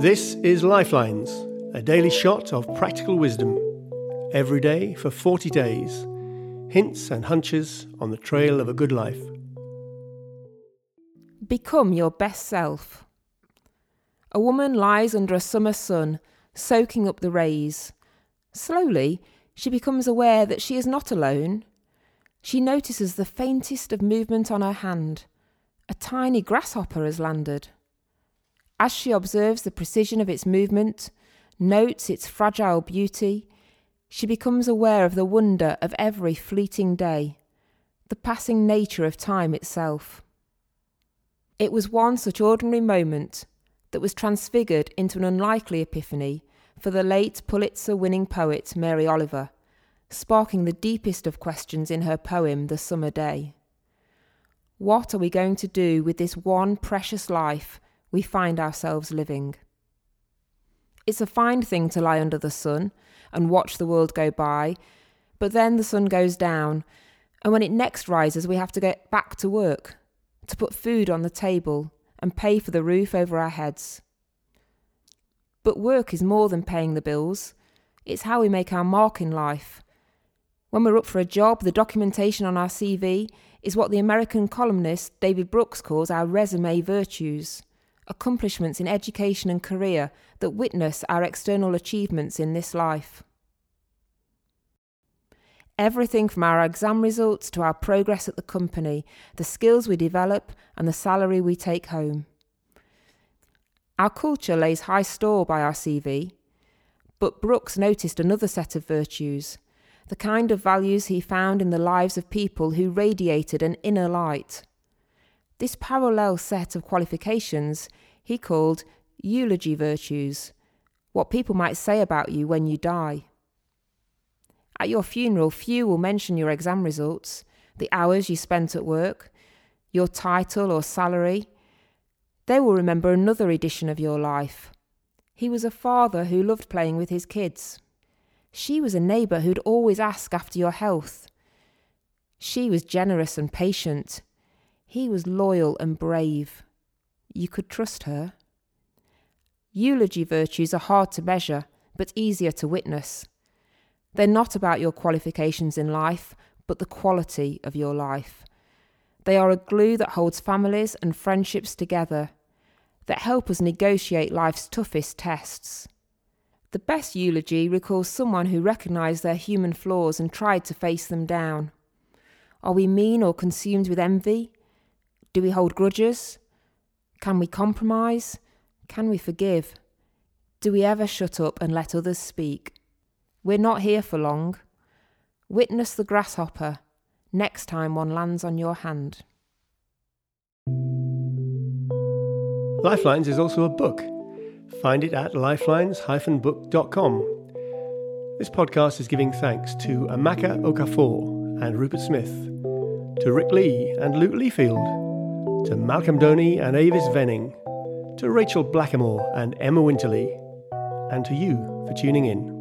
This is Lifelines, a daily shot of practical wisdom. Every day for 40 days. Hints and hunches on the trail of a good life. Become your best self. A woman lies under a summer sun, soaking up the rays. Slowly, she becomes aware that she is not alone. She notices the faintest of movement on her hand. A tiny grasshopper has landed. As she observes the precision of its movement, notes its fragile beauty, she becomes aware of the wonder of every fleeting day, the passing nature of time itself. It was one such ordinary moment that was transfigured into an unlikely epiphany for the late Pulitzer winning poet Mary Oliver, sparking the deepest of questions in her poem The Summer Day. What are we going to do with this one precious life we find ourselves living? It's a fine thing to lie under the sun and watch the world go by, but then the sun goes down, and when it next rises, we have to get back to work, to put food on the table and pay for the roof over our heads. But work is more than paying the bills, it's how we make our mark in life. When we're up for a job, the documentation on our CV is what the American columnist David Brooks calls our resume virtues accomplishments in education and career that witness our external achievements in this life. Everything from our exam results to our progress at the company, the skills we develop, and the salary we take home. Our culture lays high store by our CV, but Brooks noticed another set of virtues the kind of values he found in the lives of people who radiated an inner light. This parallel set of qualifications he called eulogy virtues, what people might say about you when you die. At your funeral, few will mention your exam results, the hours you spent at work, your title or salary. They will remember another edition of your life. He was a father who loved playing with his kids. She was a neighbour who'd always ask after your health. She was generous and patient. He was loyal and brave. You could trust her. Eulogy virtues are hard to measure, but easier to witness. They're not about your qualifications in life, but the quality of your life. They are a glue that holds families and friendships together, that help us negotiate life's toughest tests. The best eulogy recalls someone who recognised their human flaws and tried to face them down. Are we mean or consumed with envy? Do we hold grudges? Can we compromise? Can we forgive? Do we ever shut up and let others speak? We're not here for long. Witness the grasshopper next time one lands on your hand. Lifelines is also a book Find it at lifelines-book.com. This podcast is giving thanks to Amaka Okafor and Rupert Smith, to Rick Lee and Luke Leafield, to Malcolm Doney and Avis Venning, to Rachel Blackamore and Emma Winterly, and to you for tuning in.